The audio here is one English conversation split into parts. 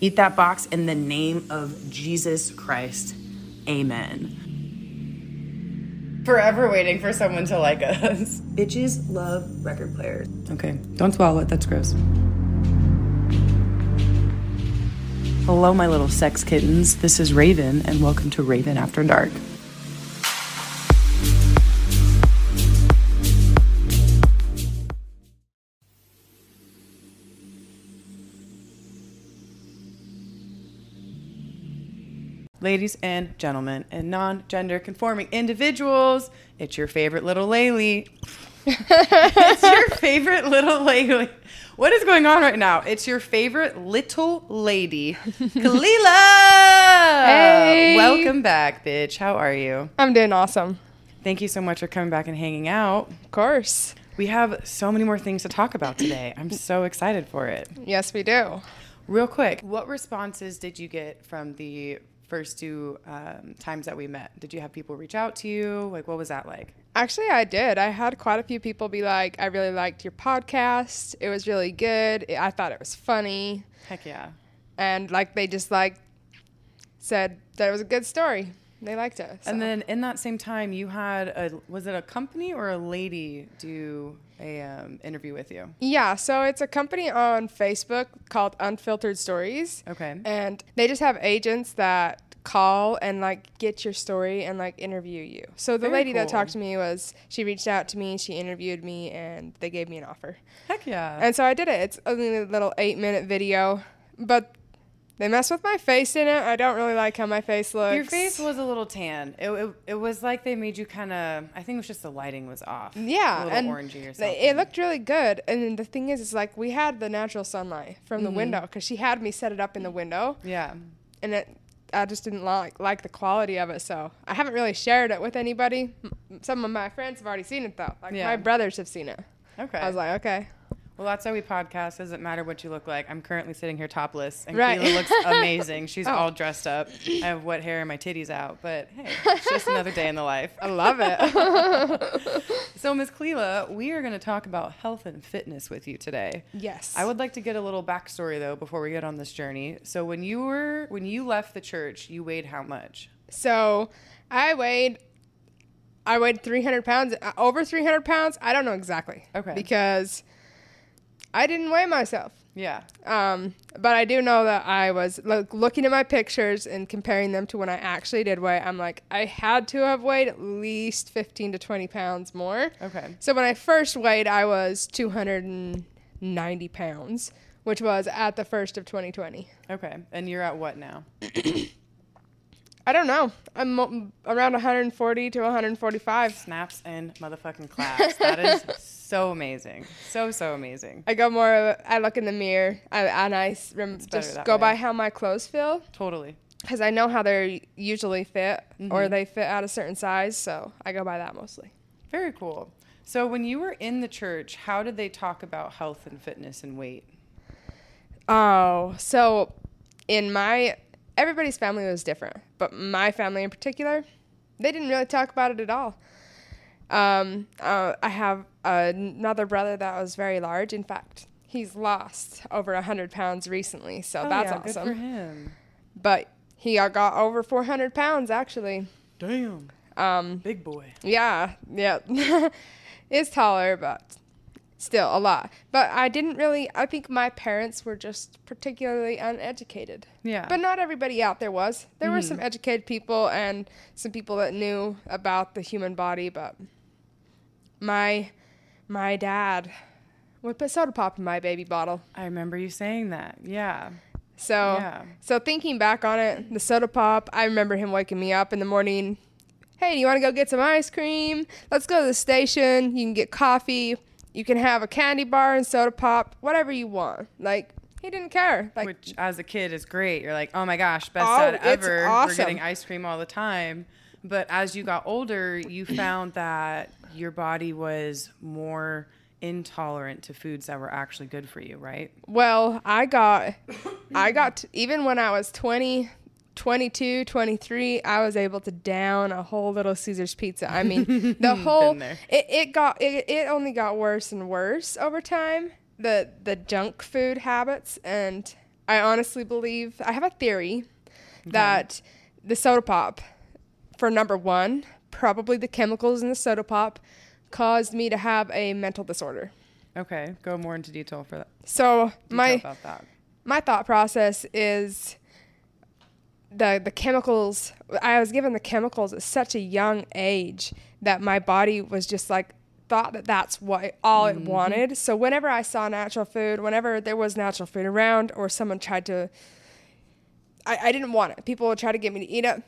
Eat that box in the name of Jesus Christ. Amen. Forever waiting for someone to like us. Bitches love record players. Okay, don't swallow it. That's gross. Hello, my little sex kittens. This is Raven, and welcome to Raven After Dark. Ladies and gentlemen, and non gender conforming individuals, it's your favorite little Laylee. it's your favorite little lady. What is going on right now? It's your favorite little lady, Clela. Hey. Welcome back, bitch. How are you? I'm doing awesome. Thank you so much for coming back and hanging out. Of course. We have so many more things to talk about today. I'm so excited for it. Yes, we do. Real quick, what responses did you get from the first two um, times that we met? Did you have people reach out to you? Like, what was that like? Actually, I did. I had quite a few people be like, I really liked your podcast. It was really good. I thought it was funny. Heck yeah. And like, they just like said that it was a good story. They liked it. And so. then in that same time, you had a was it a company or a lady do a um, interview with you? Yeah, so it's a company on Facebook called Unfiltered Stories. Okay. And they just have agents that call and like get your story and like interview you. So the Very lady that talked to me was she reached out to me, she interviewed me and they gave me an offer. Heck yeah. And so I did it. It's only a little 8-minute video, but they messed with my face in it. I don't really like how my face looks. Your face was a little tan. It, it, it was like they made you kind of. I think it was just the lighting was off. Yeah, a little and orangey or something. it looked really good. And the thing is, is like we had the natural sunlight from the Mhm. window because she had me set it up in the window, Yeah. and it I just didn't like like the quality of it. So I haven't really shared it with anybody. Some of my friends have already seen it though. Like Yeah. my brothers have seen it. Okay. I was like, okay, well, that's why we podcast. Doesn't matter what you look like. I'm currently sitting here topless, and Right. Clela looks amazing. She's Oh. all dressed up. I have wet hair and my titties out, but hey, it's just another day in the life. I love it. So, Ms. Clela, we are going to talk about health and fitness with you today. yes. I would like to get a little backstory though before we get on this journey. So, when you were when you left the church, you weighed how much? So I weighed, I weighed 300 pounds, uh, over 300 pounds. I don't know exactly. Okay. Because I didn't weigh myself. Yeah. Um, but I do know that I was like looking at my pictures and comparing them to when I actually did weigh. I'm like, I had to have weighed at least 15 to 20 pounds more. Okay. So when I first weighed, I was 290 pounds, which was at the first of 2020. Okay. And you're at what now? I don't know. I'm mo- around 140 to 145. Snaps and motherfucking claps. That is so amazing. So so amazing. I go more. a- I look in the mirror I, and I rem- just go way. by how my clothes feel Totally. because I know how they're usually fit or Mhm. they fit at a certain size. So I go by that mostly. Very cool. So, when you were in the church, how did they talk about health and fitness and weight? Oh, so in my everybody's family was different, but my family in particular, they didn't really talk about it at all. Um, uh, I have another brother that was very large. In fact, he's lost over hundred pounds recently, so Oh, that's yeah, Good for awesome. him. But he got- got over four hundred pounds actually. Damn. Um, Big boy. yeah, yeah, is taller, but still a lot. But I didn't really. I think my parents were just particularly uneducated. Yeah. But not everybody out there was. There were Mhm. some educated people and some people that knew about the human body, but my my dad would put soda pop in my baby bottle. I remember you saying that. Yeah. So Yeah. so thinking back on it, the soda pop, I remember him waking me up in the morning. Hey, do you want to go get some ice cream? Let's go to the station. You can get coffee. You can have a candy bar and soda pop, whatever you want. Like he didn't care. Like Which, as a kid, is great. You're like, oh my gosh, best Oh, dad ever. We're getting ice cream all the time. But as you got older, you found that your body was more intolerant to foods that were actually good for you, right? Well, I got, I got, to, even when I was 20, 22, 23, I was able to down a whole Little Caesars pizza. I mean, the whole, it, it got, it, it only got worse and worse over time. The, the junk food habits. And I honestly believe I have a theory that the soda pop, for number one, probably the chemicals in the soda pop, caused me to have a mental disorder. Okay, go more into detail for that. So Detail my my thought process is the the chemicals I was given the chemicals at such a young age that my body was just like thought that that's what all it wanted. So whenever I saw natural food, whenever there was natural food around or someone tried to I, I didn't want it. People would try to get me to eat it.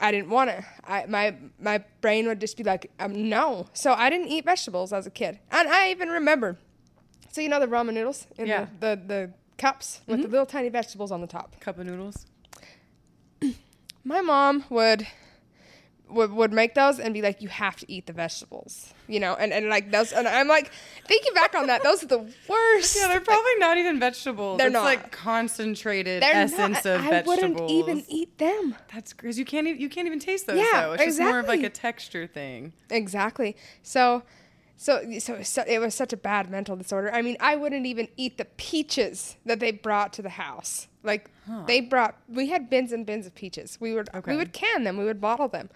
I didn't want it. I my my brain would just be like, um, no. So I didn't eat vegetables as a kid. And I even remember so you know the ramen noodles in Yeah. the, the, the cups with the little tiny vegetables on the top. Cup of noodles. My mom would would, would make those and be like, you have to eat the vegetables, you know, and, and like those, and I'm like thinking back on that, those are the worst. Yeah, they're probably not even vegetables. They're it's not. like concentrated They're essence not- of I vegetables. wouldn't even eat them. That's crazy. You can't. e- You can't even taste those. Yeah, though. It's just more of like a texture thing. Exactly. So, so, so, it was such a bad mental disorder. I mean, I wouldn't even eat the peaches that they brought to the house. Like they brought, we had bins and bins of peaches. We would, Okay. we would can them. We would bottle them.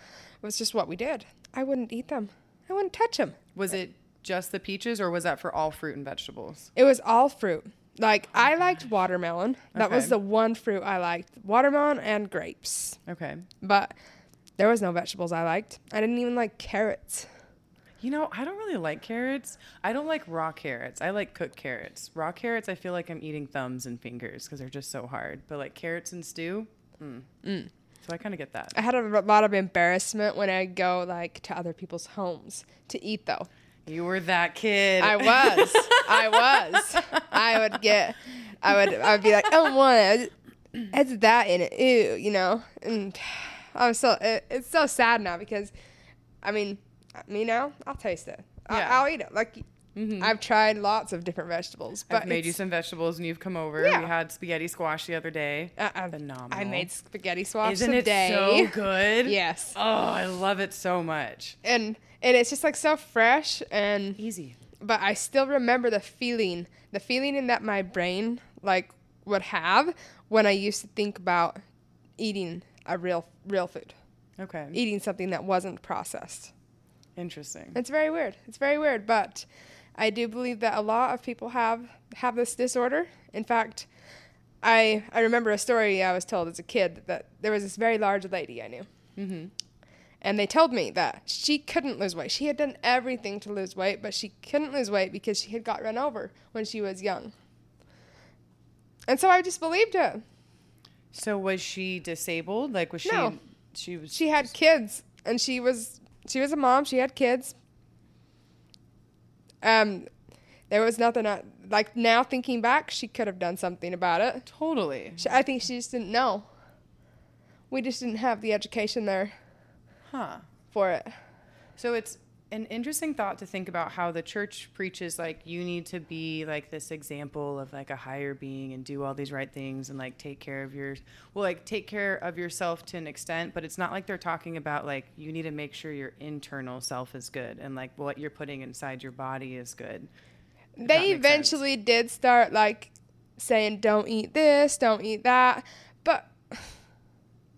It was just what we did. I wouldn't eat them. I wouldn't touch them. Was it just the peaches, or was that for all fruit and vegetables? It was all fruit. Like I oh, liked watermelon. That was the one fruit I liked. Watermelon and grapes. Okay. But there was no vegetables I liked. I didn't even like carrots. You know, I don't really like carrots. I don't like raw carrots. I like cooked carrots. Raw carrots, I feel like I'm eating thumbs and fingers because they're just so hard. But like carrots and stew, mm. so I kind of get that. I had a lot of embarrassment when I go like to other people's homes to eat though. You were that kid. I was. I was. I would get I would I would be like, I don't want it. It's that in it. Ew, you know. And I'm so it, it's so sad now because I mean, me now, I'll taste it. I, Yeah. I'll eat it. Like mm-hmm. I've tried lots of different vegetables, but I've made you some vegetables and you've come over. Yeah. We had spaghetti squash the other day. I- I- Phenomenal. I made spaghetti squash Isn't it so good? Yes. Oh, I love it so much. And and it's just like so fresh and Easy. but I still remember the feeling, the feeling in that my brain like would have when I used to think about eating a real real food, Okay. eating something that wasn't processed. Interesting. It's very weird. It's very weird, but I do believe that a lot of people have have this disorder. In fact, I I remember a story I was told as a kid that there was this very large lady I knew. Mm-hmm. And they told me that she couldn't lose weight. She had done everything to lose weight, but she couldn't lose weight because she had got run over when she was young. And so I just believed her. So was she disabled? Like was she? No. She was. She had kids, and she was she was a mom. She had kids. Um, there was nothing I, like now thinking back, she could have done something about it. totally. She, I think she just didn't know. We just didn't have the education there Huh. for it. So it's an interesting thought to think about how the church preaches like you need to be like this example of like a higher being and do all these right things and like take care of your well like take care of yourself to an extent but it's not like they're talking about like you need to make sure your internal self is good and like what you're putting inside your body is good they makes sense. eventually did start like saying don't eat this don't eat that but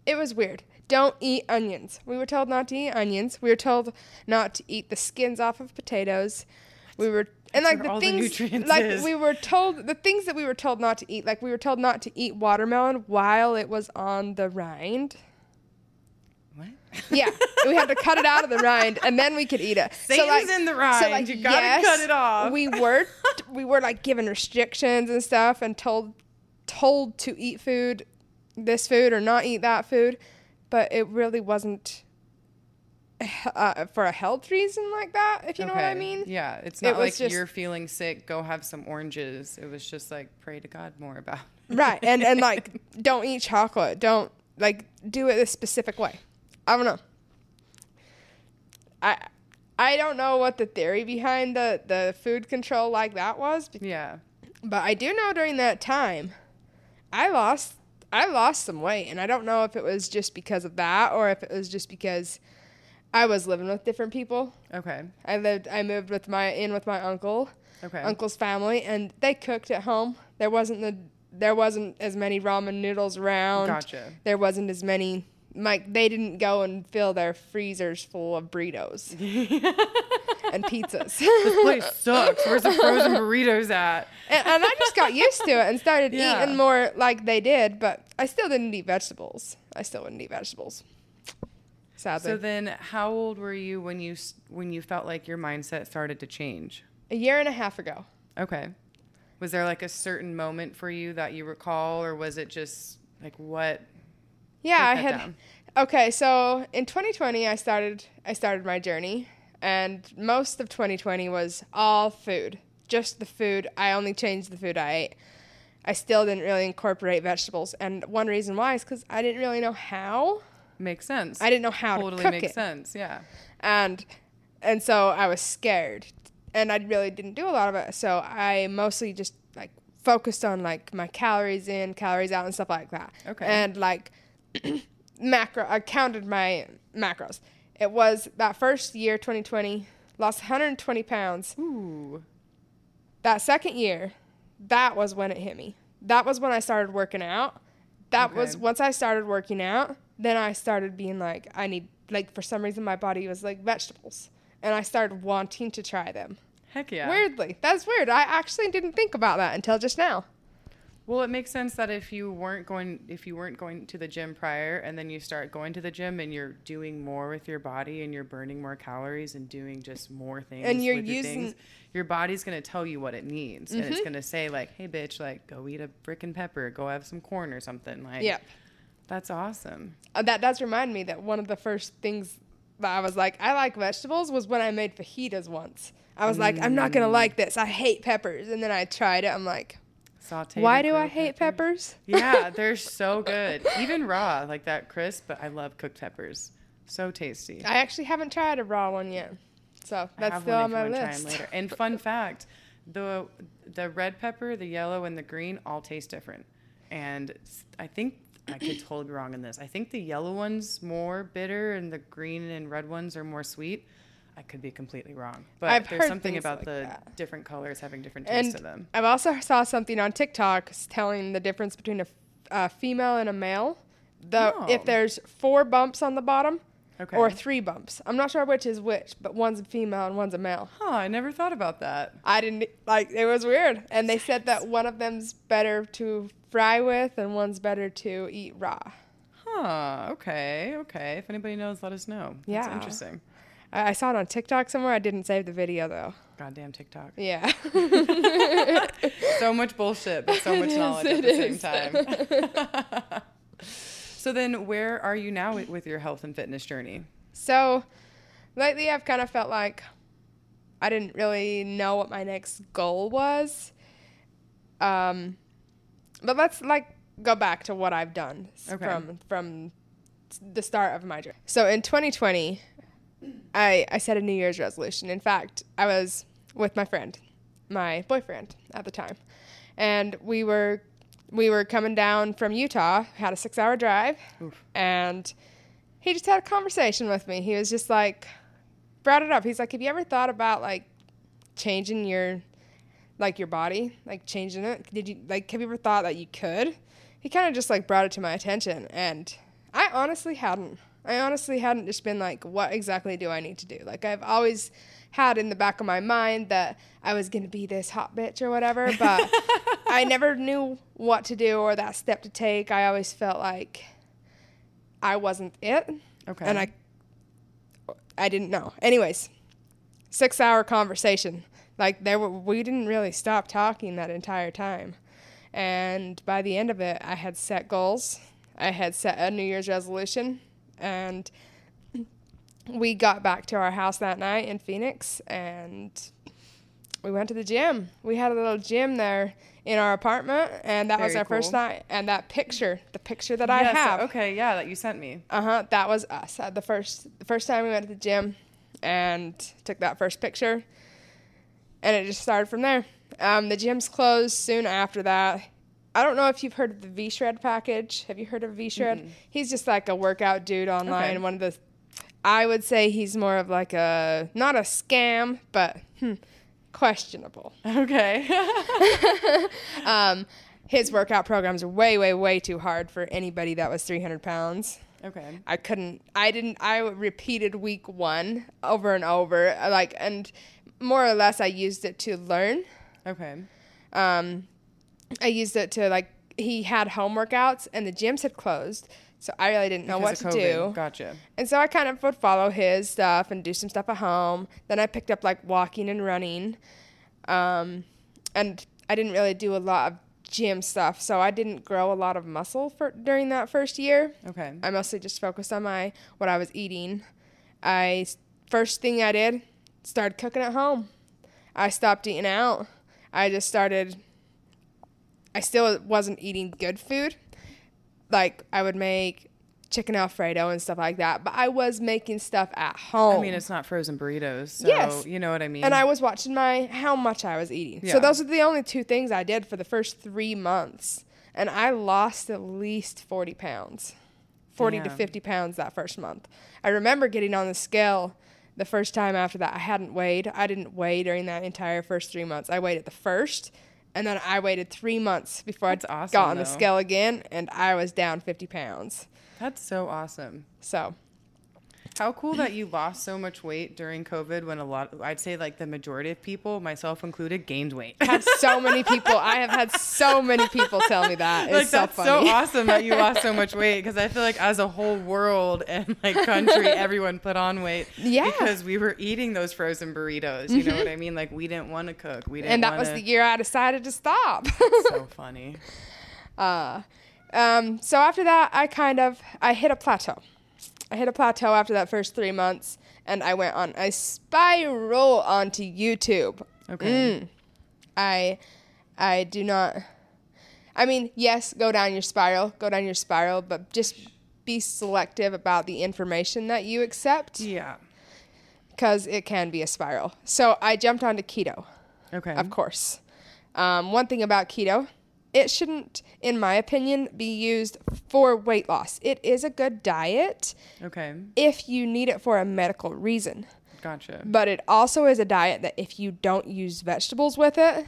it was weird don't eat onions. We were told not to eat onions. We were told not to eat the skins off of potatoes. We were and like the all the things like is. we were told the things that we were told not to eat like we were told not to eat watermelon while it was on the rind. What? Yeah we had to cut it out of the rind and then we could eat it. Satan's in the rind. You gotta cut it off. we were we were like given restrictions and stuff and told told to eat food this food or not eat that food but it really wasn't uh, for a health reason like that if you know what i mean. Yeah it's not was like just- you're feeling sick go have some oranges. It was just like pray to god more about it. right and and like don't eat chocolate. Don't like do it a specific way. I don't know. I i don't know what the theory behind the the food control like that was yeah. but i do know during that time i lost i lost some weight and i don't know if it was just because of that or if it was just because i was living with different people okay i lived i moved with my in with my uncle okay uncle's family and they cooked at home there wasn't the there wasn't as many ramen noodles around. Gotcha. There wasn't as many like they didn't go and fill their freezers full of burritos and pizzas. This place sucks. Where's the frozen burritos at? and, and I just got used to it and started Yeah. eating more like they did, but I still didn't eat vegetables. I still wouldn't eat vegetables. Sadly. So then, how old were you when you when you felt like your mindset started to change? a year and a half ago. Okay. Was there like a certain moment for you that you recall, or was it just like what? Yeah, I had. down. Okay, so in 2020, I started I started my journey, and most of 2020 was all food, just the food. I only changed the food I ate. I still didn't really incorporate vegetables, and one reason why is because I didn't really know how. Makes sense. I didn't know how totally to cook makes it, sense. Yeah. and and so I was scared, and I really didn't do a lot of it. So I mostly just like focused on like my calories in, calories out, and stuff like that. Okay. And like macro, I counted my macros. It was that first year, 2020, lost 120 pounds. Ooh. That second year, that was when it hit me. That was when I started working out. That was once I started working out, then I started being like, I need, like, for some reason, my body was like vegetables. And I started wanting to try them. Heck yeah. Weirdly. That's weird. I actually didn't think about that until just now. Well, it makes sense that if you weren't going if you weren't going to the gym prior and then you start going to the gym and you're doing more with your body and you're burning more calories and doing just more things And you're with your using- Mm-hmm. things, your body's going to tell you what it needs and it's going to say like, "Hey bitch, like go eat a frickin' pepper, go have some corn or something." Like Yeah. That's awesome. Uh, that does remind me that one of the first things that I was like, I like vegetables was when I made fajitas once. I was like, I'm not going to Mm. like this. I hate peppers. And then I tried it. I'm like, Sauteed why do I hate pepper. peppers? yeah, they're so good. Even raw, like that crisp, but I love cooked peppers. So tasty. I actually haven't tried a raw one yet. So that's still on my you wanna try 'em list. later. And fun fact, the the red pepper, the yellow, and the green all taste different. And I think I could totally be wrong in this. I think the yellow one's more bitter, and the green and red ones are more sweet. I could be completely wrong, but I've there's heard something about like the that. different colors having different taste And to them. I've also saw something on TikTok telling the difference between a female and a male. The Oh. if there's four bumps on the bottom Okay. or three bumps. I'm not sure which is which, but one's a female and one's a male. Huh? I never thought about that. I didn't like it was weird. And they said that one of them's better to fry with and one's better to eat raw. Huh. Okay. Okay. If anybody knows, let us know. That's Yeah. interesting. I, I saw it on TikTok somewhere. I didn't save the video though. Goddamn TikTok. Yeah. so much bullshit, but so much It knowledge is, at the it same time. so then, where are you now with, with your health and fitness journey? So lately I've kind of felt like I didn't really know what my next goal was. Um, but let's like go back to what I've done Okay. from from the start of my journey. So in 2020, I I set a New Year's resolution. In fact, I was with my friend, my boyfriend at the time, and we were we were coming down from Utah. Had a six hour drive, Oof. and he just had a conversation with me. He was just like, brought it up. He's like, have you ever thought about like changing your, like your body, like changing it? Did you like, have you ever thought that you could? He kind of just like brought it to my attention, and I honestly hadn't. I honestly hadn't just been like, what exactly do I need to do? Like I've always had in the back of my mind that I was gonna be this hot bitch or whatever, but I never knew what to do or that step to take. I always felt like I wasn't it. Okay. And I I didn't know. Anyways, 6-hour conversation. Like there were we didn't really stop talking that entire time. And by the end of it, I had set goals. I had set a New Year's resolution and we got back to our house that night in Phoenix and we went to the gym. We had a little gym there in our apartment and that was Very our first night and that picture, the picture that I have. Okay, yeah, that you sent me. Uh huh. That was us. Uh, the first the first time we went to the gym, and took that first picture, and it just started from there. Um, the gym's closed soon after that. I don't know if you've heard of the V Shred package. Have you heard of V Shred? He's just like a workout dude online. Okay. One of the, I would say he's more of like a not a scam, but hmm, questionable. Okay. Um, his workout programs are way, way, way too hard for anybody that was 300 pounds. Okay. I couldn't. I didn't. I repeated week one over and over, like, and more or less, I used it to learn. Okay. Um, I used it to like. He had home workouts, and the gyms had closed, so I really didn't know Because what to do. Gotcha. And so I kind of would follow his stuff and do some stuff at home. Then I picked up like walking and running. Um, and I didn't really do a lot of gym stuff, so I didn't grow a lot of muscle for during that first year. Okay. I mostly just focused on my what I was eating. I first thing I did started cooking at home. I stopped eating out. I just started I still wasn't eating good food. Like I would make chicken alfredo and stuff like that, but I was making stuff at home. I mean, it's not frozen burritos, so Yes. you know what I mean. and I was watching my how much I was eating. Yeah. So those are the only two things I did for the first three months, and I lost at least forty pounds, forty to fifty pounds that first month. I remember getting on the scale the first time after that. I hadn't weighed. I didn't weigh during that entire first three months. I weighed at the first, and then I waited three months before I awesome, got on the scale again, and I was down fifty pounds. That's so awesome. So How cool that you lost so much weight during COVID when a lot, I'd say like the majority of people, myself included, gained weight. had so many people. I have had so many people tell me that. It's like so that's funny. so awesome that you lost so much weight because I feel like as a whole world and like country, everyone put on weight. Yeah. Mm-hmm. Because we were eating those frozen burritos. You know what I mean? Like we didn't want to cook. We didn't. and that was wanna- the year I decided to stop. so funny. uh, um, so after that, I kind of I hit a plateau. I hit a plateau after that first three months, and I went on a spiral onto YouTube. Okay. Mm. I I do not. I mean, yes, go down your spiral, go down your spiral, but just be selective about the information that you accept Yeah. because it can be a spiral. So I jumped onto keto. Okay. of course. Um, one thing about keto, it shouldn't, in my opinion, be used for weight loss. It is a good diet Okay. if you need it for a medical reason, Gotcha. but it also is a diet that if you don't use vegetables with it,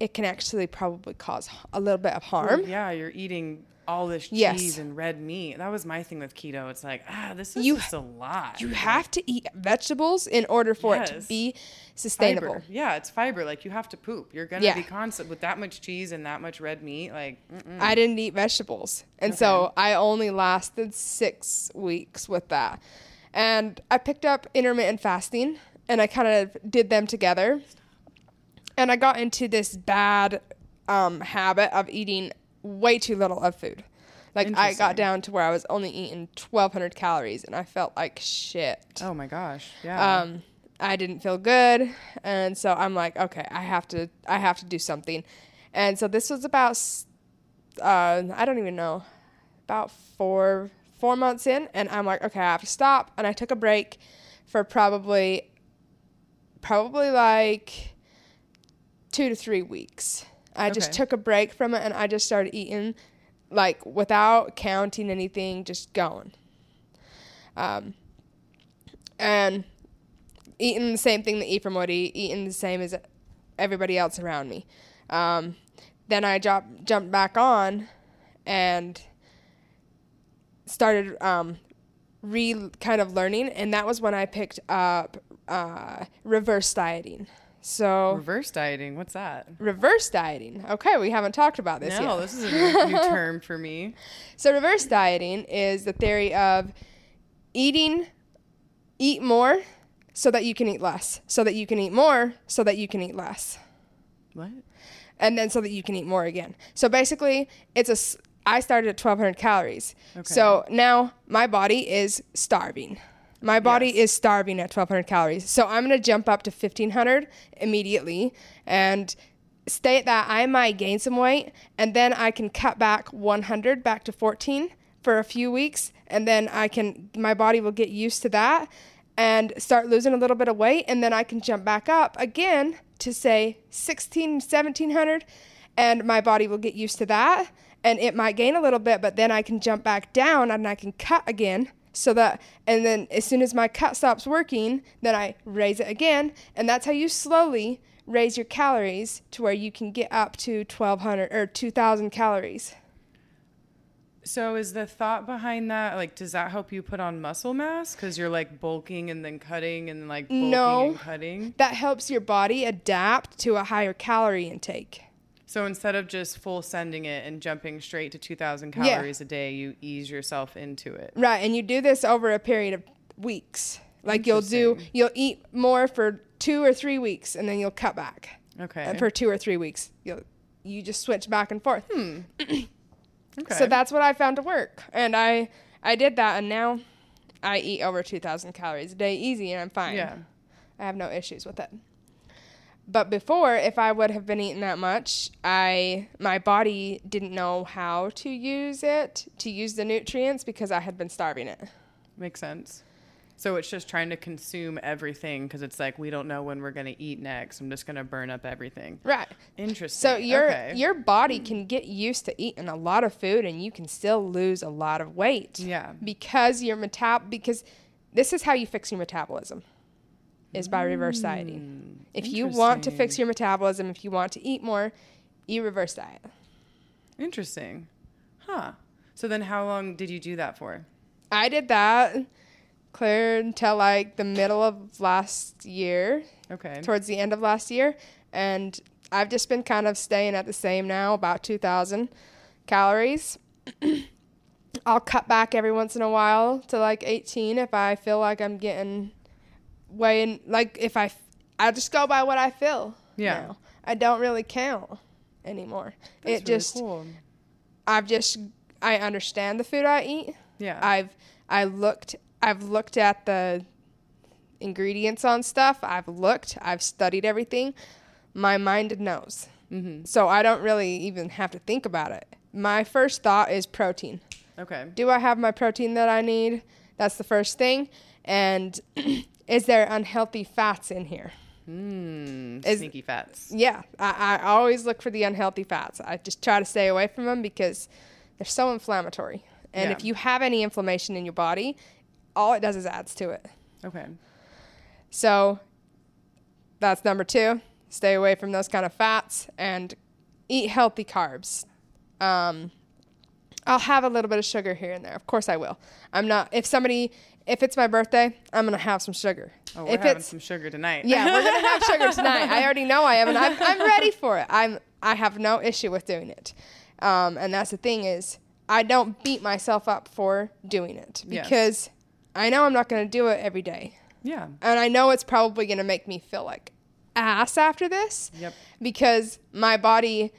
it can actually probably cause a little bit of harm. Well, yeah, you're eating all this cheese Yes. and red meat. That was my thing with keto. It's like, ah, this is You- just a lot. You Like, have to eat vegetables in order for it to be sustainable. Fiber. Yeah, it's fiber. Like you have to poop. You're gonna Yeah. be constant with that much cheese and that much red meat. Like, mm-mm. I didn't eat vegetables. And so I only lasted six weeks with that. And I picked up intermittent fasting and I kind of did them together. And I got into this bad um, habit of eating way too little of food. Like I got down to where I was only eating 1,200 calories and I felt like shit. oh my gosh. Yeah. Um, I didn't feel good, and so I'm like, okay, I have to, I have to do something. And so this was about, uh, I don't even know, about four four months in, and I'm like, okay, I have to stop. And I took a break for probably, probably like two to three weeks. I just Okay. took a break from it, and I just started eating, like without counting anything, just going. Um, and eating the same thing that Ephraim would eat, eating the same as everybody else around me. Um, then I jumped jumped back on and started um, re kind of learning, and that was when I picked up uh, reverse dieting. So Reverse dieting. What's that? reverse dieting. Okay, we haven't talked about this no, yet. this is a new, new term for me. So reverse dieting is the theory of eating eat more so that you can eat less, so that you can eat more so that you can eat less, What? and then so that you can eat more again. So basically, it's a I started at 1200 calories. Okay. So now my body is starving. My body Yes. is starving at 1200 calories. So I'm going to jump up to 1500 immediately and stay at that. I might gain some weight and then I can cut back 100 back to 14 for a few weeks and then I can my body will get used to that and start losing a little bit of weight and then I can jump back up again to say 16 1700 and my body will get used to that and it might gain a little bit but then I can jump back down and I can cut again so that and then as soon as my cut stops working then I raise it again and that's how you slowly raise your calories to where you can get up to 1200 or 2000 calories. So is the thought behind that like does that help you put on muscle mass cuz you're like bulking and then cutting and like bulking No. and cutting? That helps your body adapt to a higher calorie intake. So instead of just full sending it and jumping straight to 2000 Yeah. calories a day, you ease yourself into it. Right, and you do this over a period of weeks. Like you'll do, you'll eat more for two or three weeks, and then you'll cut back. Okay. And for two or three weeks, you'll you just switch back and forth. Hmm. okay. So that's what I found to work, and I I did that, and now I eat over two thousand calories a day easy, and I'm fine. Yeah. I have no issues with it. But before, if I would have been eating that much, I my body didn't know how to use it to use the nutrients because I had been starving it. Makes sense. So it's just trying to consume everything because it's like we don't know when we're gonna eat next. I'm just gonna burn up everything. Right. Interesting. So your okay. your body can get used to eating a lot of food and you can still lose a lot of weight. Yeah. Because your metab because this is how you fix your metabolism is by reverse dieting. If you want to fix Mm, your metabolism, if you want to eat more, eat reverse diet. Interesting. Huh. So then how long did you do that for? I did that clear until like the middle of last year, Okay. towards the end of last year, and I've just been kind of staying at the same now, about 2,000 calories. I'll cut back every once in a while to like 18 if I feel like I'm getting weighing like if I I just go by what I feel. Yeah. now. I don't really count anymore. That's it really just cool. I've just I understand the food I eat. Yeah. I've I looked I've looked at the ingredients on stuff. I've looked. I've studied everything. My mind knows. mm-hmm. So I don't really even have to think about it. My first thought is protein. Okay. Do I have my protein that I need? That's the first thing. And is there unhealthy fats in here? Mm, Is- sneaky fats. Yeah, I, I always look for the unhealthy fats. I just try to stay away from them because they're so inflammatory. And Yeah. if you have any inflammation in your body, all it does is adds to it. Okay. So that's number two. Stay away from those kind of fats and eat healthy carbs. Um, I'll have a little bit of sugar here and there. Of course I will. I'm not, if somebody, if it's my birthday, I'm going to have some sugar. Oh, we're if having some sugar tonight. yeah, we're gonna have sugar tonight. I already know I am, and I'm, I'm ready for it. I'm I have no issue with doing it, um, and that's the thing is I don't beat myself up for doing it Yes. because I know I'm not gonna do it every day, Yeah. and I know it's probably gonna make me feel like ass after this Yep. because my body,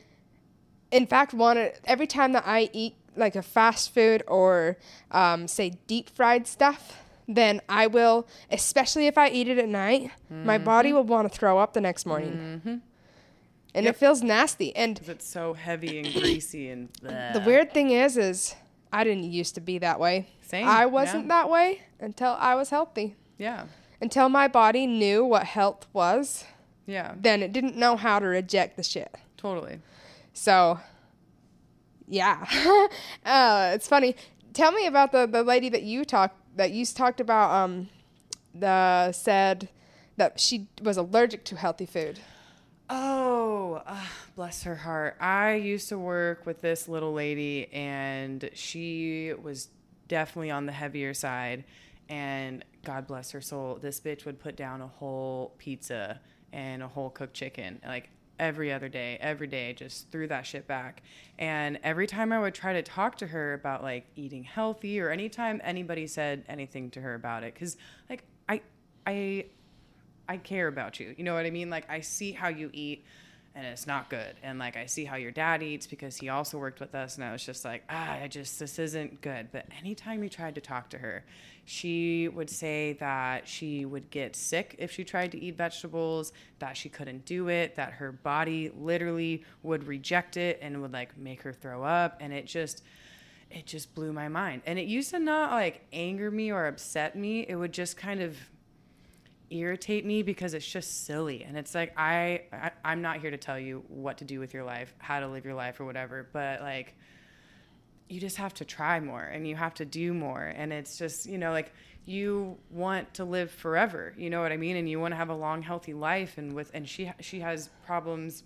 in fact, wanted every time that I eat like a fast food or um, say deep fried stuff, then I will, especially if I eat it at night, my body will want to throw up the next morning, and Yep. it feels nasty. And it's so heavy and greasy and the weird thing is, is I didn't used to be that way. Same, I wasn't that way until I was healthy. Yeah. Until my body knew what health was, Yeah. then it didn't know how to reject the shit. Totally. So, yeah, uh, it's funny. Tell me about the, the lady that you talked that you talked about. Um, the said that she was allergic to healthy food. Oh, ah, bless her heart. I used to work with this little lady, and she was definitely on the heavier side. And God bless her soul, this bitch would put down a whole pizza and a whole cooked chicken, like every other day, every day, just threw that shit back. And every time I would try to talk to her about like eating healthy, or anytime anybody said anything to her about it, because like I, I I care about you. You know what I mean? Like I see how you eat and it's not good. And like I see how your dad eats because he also worked with us and I was just like, ah, I just this isn't good. But anytime you tried to talk to her, she would say that she would get sick if she tried to eat vegetables, that she couldn't do it, that her body literally would reject it and would like make her throw up and it just it just blew my mind. And it used to not like anger me or upset me. It would just kind of irritate me because it's just silly. And it's like I, I i'm not here to tell you what to do with your life how to live your life or whatever but like you just have to try more and you have to do more. And it's just you know like you want to live forever you know what i mean? And you want to have a long healthy life and with and she she has problems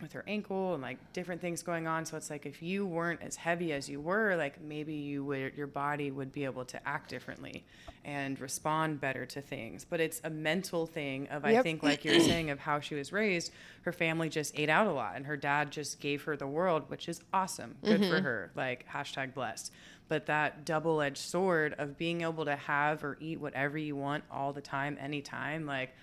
with her ankle and like different things going on. So it's like if you weren't as heavy as you were like maybe you would your body would be able to act differently and respond better to things. But it's a mental thing of i think like you're saying of how she was raised her family just ate out a lot and her dad just gave her the world which is awesome. Good for mm-hmm. her. Like hashtag blessed. But that double-edged sword of being able to have or eat whatever you want all the time anytime like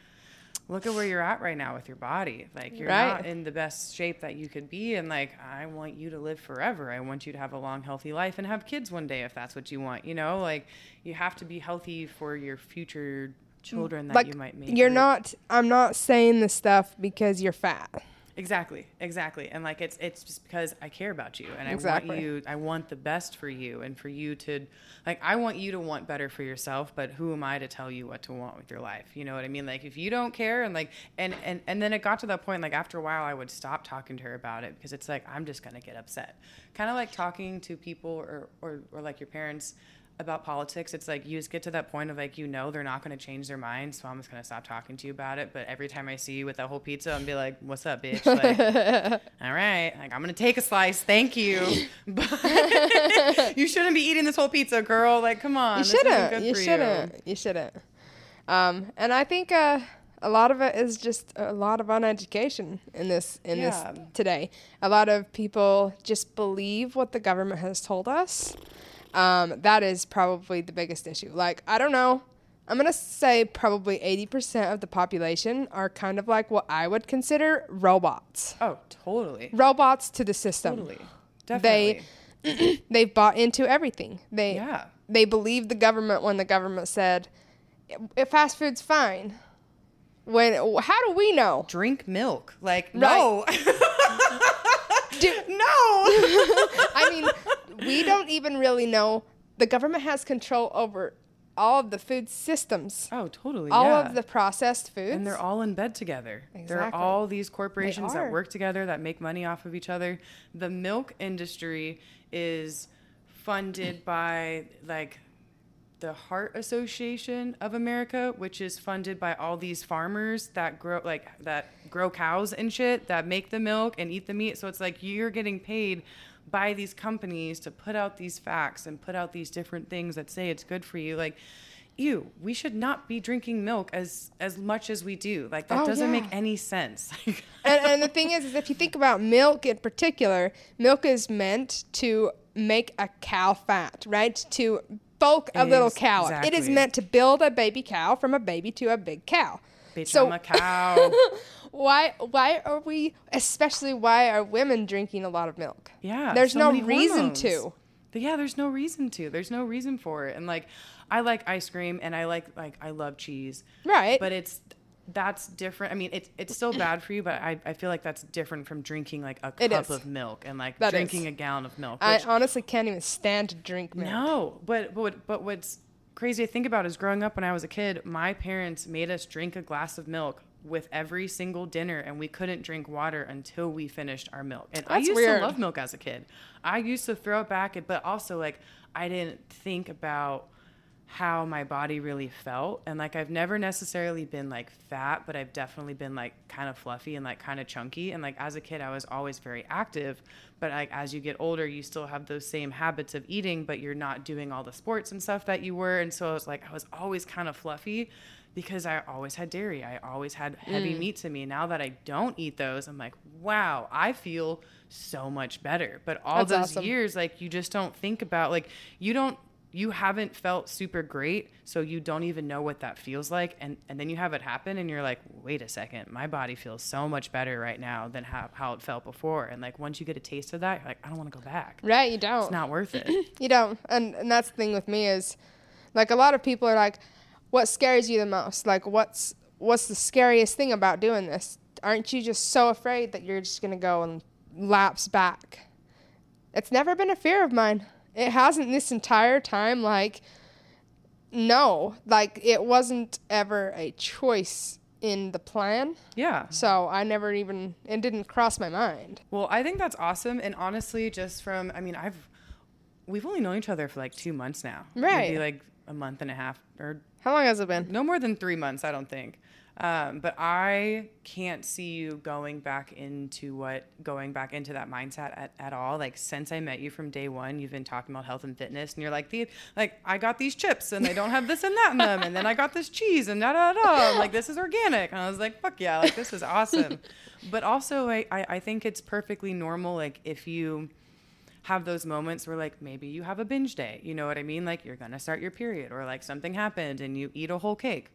look at where you're at right now with your body. Like you're Right. not in the best shape that you could be and like I want you to live forever. I want you to have a long healthy life and have kids one day if that's what you want. You know, like you have to be healthy for your future mm. children that like you might make. you're not. I'm not saying this stuff because you're fat. Exactly, exactly. And like it's it's just because I care about you and I Exactly. want you I want the best for you and for you to like I want you to want better for yourself, but who am I to tell you what to want with your life? You know what I mean? Like if you don't care and like and and and then it got to that point like after a while I would stop talking to her about it because it's like I'm just going to get upset. Kind of like talking to people or or or like your parents about politics, it's like you just get to that point of like you know they're not going to change their mind, so I'm just going to stop talking to you about it. But every time I see you with that whole pizza, I'm be like, "What's up, bitch?" Like, all right, like I'm going to take a slice, thank you, but you shouldn't be eating this whole pizza, girl. Like, come on, You shouldn't. You shouldn't. You shouldn't. Um, and I think uh, a lot of it is just a lot of uneducation in this in Yeah. this today. A lot of people just believe what the government has told us. Um, that is probably the biggest issue. Like I don't know. I'm gonna say probably 80% of the population are kind of like what I would consider robots. Oh, totally, Robots to the system. totally, definitely. They they've bought into everything. They yeah, they believed the government when the government said "I- fast food's fine. When how do we know? drink milk. Like, no, Do- no. I mean, we don't even really know. The government has control over all of the food systems, oh, totally. all yeah. of the processed foods. and they're all in bed together. Exactly. There are all these corporations that work together that make money off of each other. The milk industry is funded by like the Heart Association of America, which is funded by all these farmers that grow like that grow cows and shit that make the milk and eat the meat. So it's like you're getting paid by these companies to put out these facts and put out these different things that say it's good for you. Like, ew, we should not be drinking milk as as much as we do. Like that Oh, doesn't make any sense. and, and the thing is, is, if you think about milk in particular, milk is meant to make a cow fat, right? To bulk a little cow. up. It is meant to build a baby cow from a baby to a big cow. Bitch, So- I'm a cow. Why why are we especially why are women drinking a lot of milk? Yeah. There's so no reason hormones. to. But yeah, there's no reason to. There's no reason for it. And like I like ice cream and I like like I love cheese. Right. But it's that's different. I mean, it's it's still bad for you, but I, I feel like that's different from drinking like a It cup is. of milk and like That drinking is. a gallon of milk. I honestly can't even stand to drink milk. no, but but but what's crazy to think about is growing up when I was a kid, my parents made us drink a glass of milk with every single dinner, and we couldn't drink water until we finished our milk. And I used weird. to love milk as a kid. I used to throw it back, but also like I didn't think about how my body really felt. And like I've never necessarily been like fat but I've definitely been like kind of fluffy and like kind of chunky. And like as a kid I was always very active. But like as you get older you still have those same habits of eating but you're not doing all the sports and stuff that you were. And so I was like I was always kind of fluffy because I always had dairy. I always had heavy mm. meats in me. Now that I don't eat those I'm like wow I feel so much better. But all That's those awesome. years like you just don't think about like you don't you haven't felt super great so you don't even know what that feels like and and then you have it happen and you're like wait a second my body feels so much better right now than how, how it felt before and like once you get a taste of that you're like i don't want to go back Right, you don't. it's not worth it You don't. And and that's the thing with me is like a lot of people are like, what scares you the most? Like what's what's the scariest thing about doing this? Aren't you just so afraid that you're just gonna go and lapse back? It's never been a fear of mine. It hasn't this entire time, like no. Like it wasn't ever a choice in the plan. yeah So I never even it didn't cross my mind. Well, I think that's awesome. And honestly, just from, I mean, I've we've only known each other for like two months now. Right. Maybe like a month and a half or How long has it been? no more than three months, I don't think. Um, but I can't see you going back into what going back into that mindset at, at all. Like since I met you from day one, you've been talking about health and fitness, and you're like, the like I got these chips and they don't have this and that in them, and then I got this cheese and da da da. Like this is organic, and I was like, fuck yeah, like this is awesome. but also, I I, I think it's perfectly normal. Like if you have those moments where like maybe you have a binge day you know what i mean like you're gonna start your period or like something happened and you eat a whole cake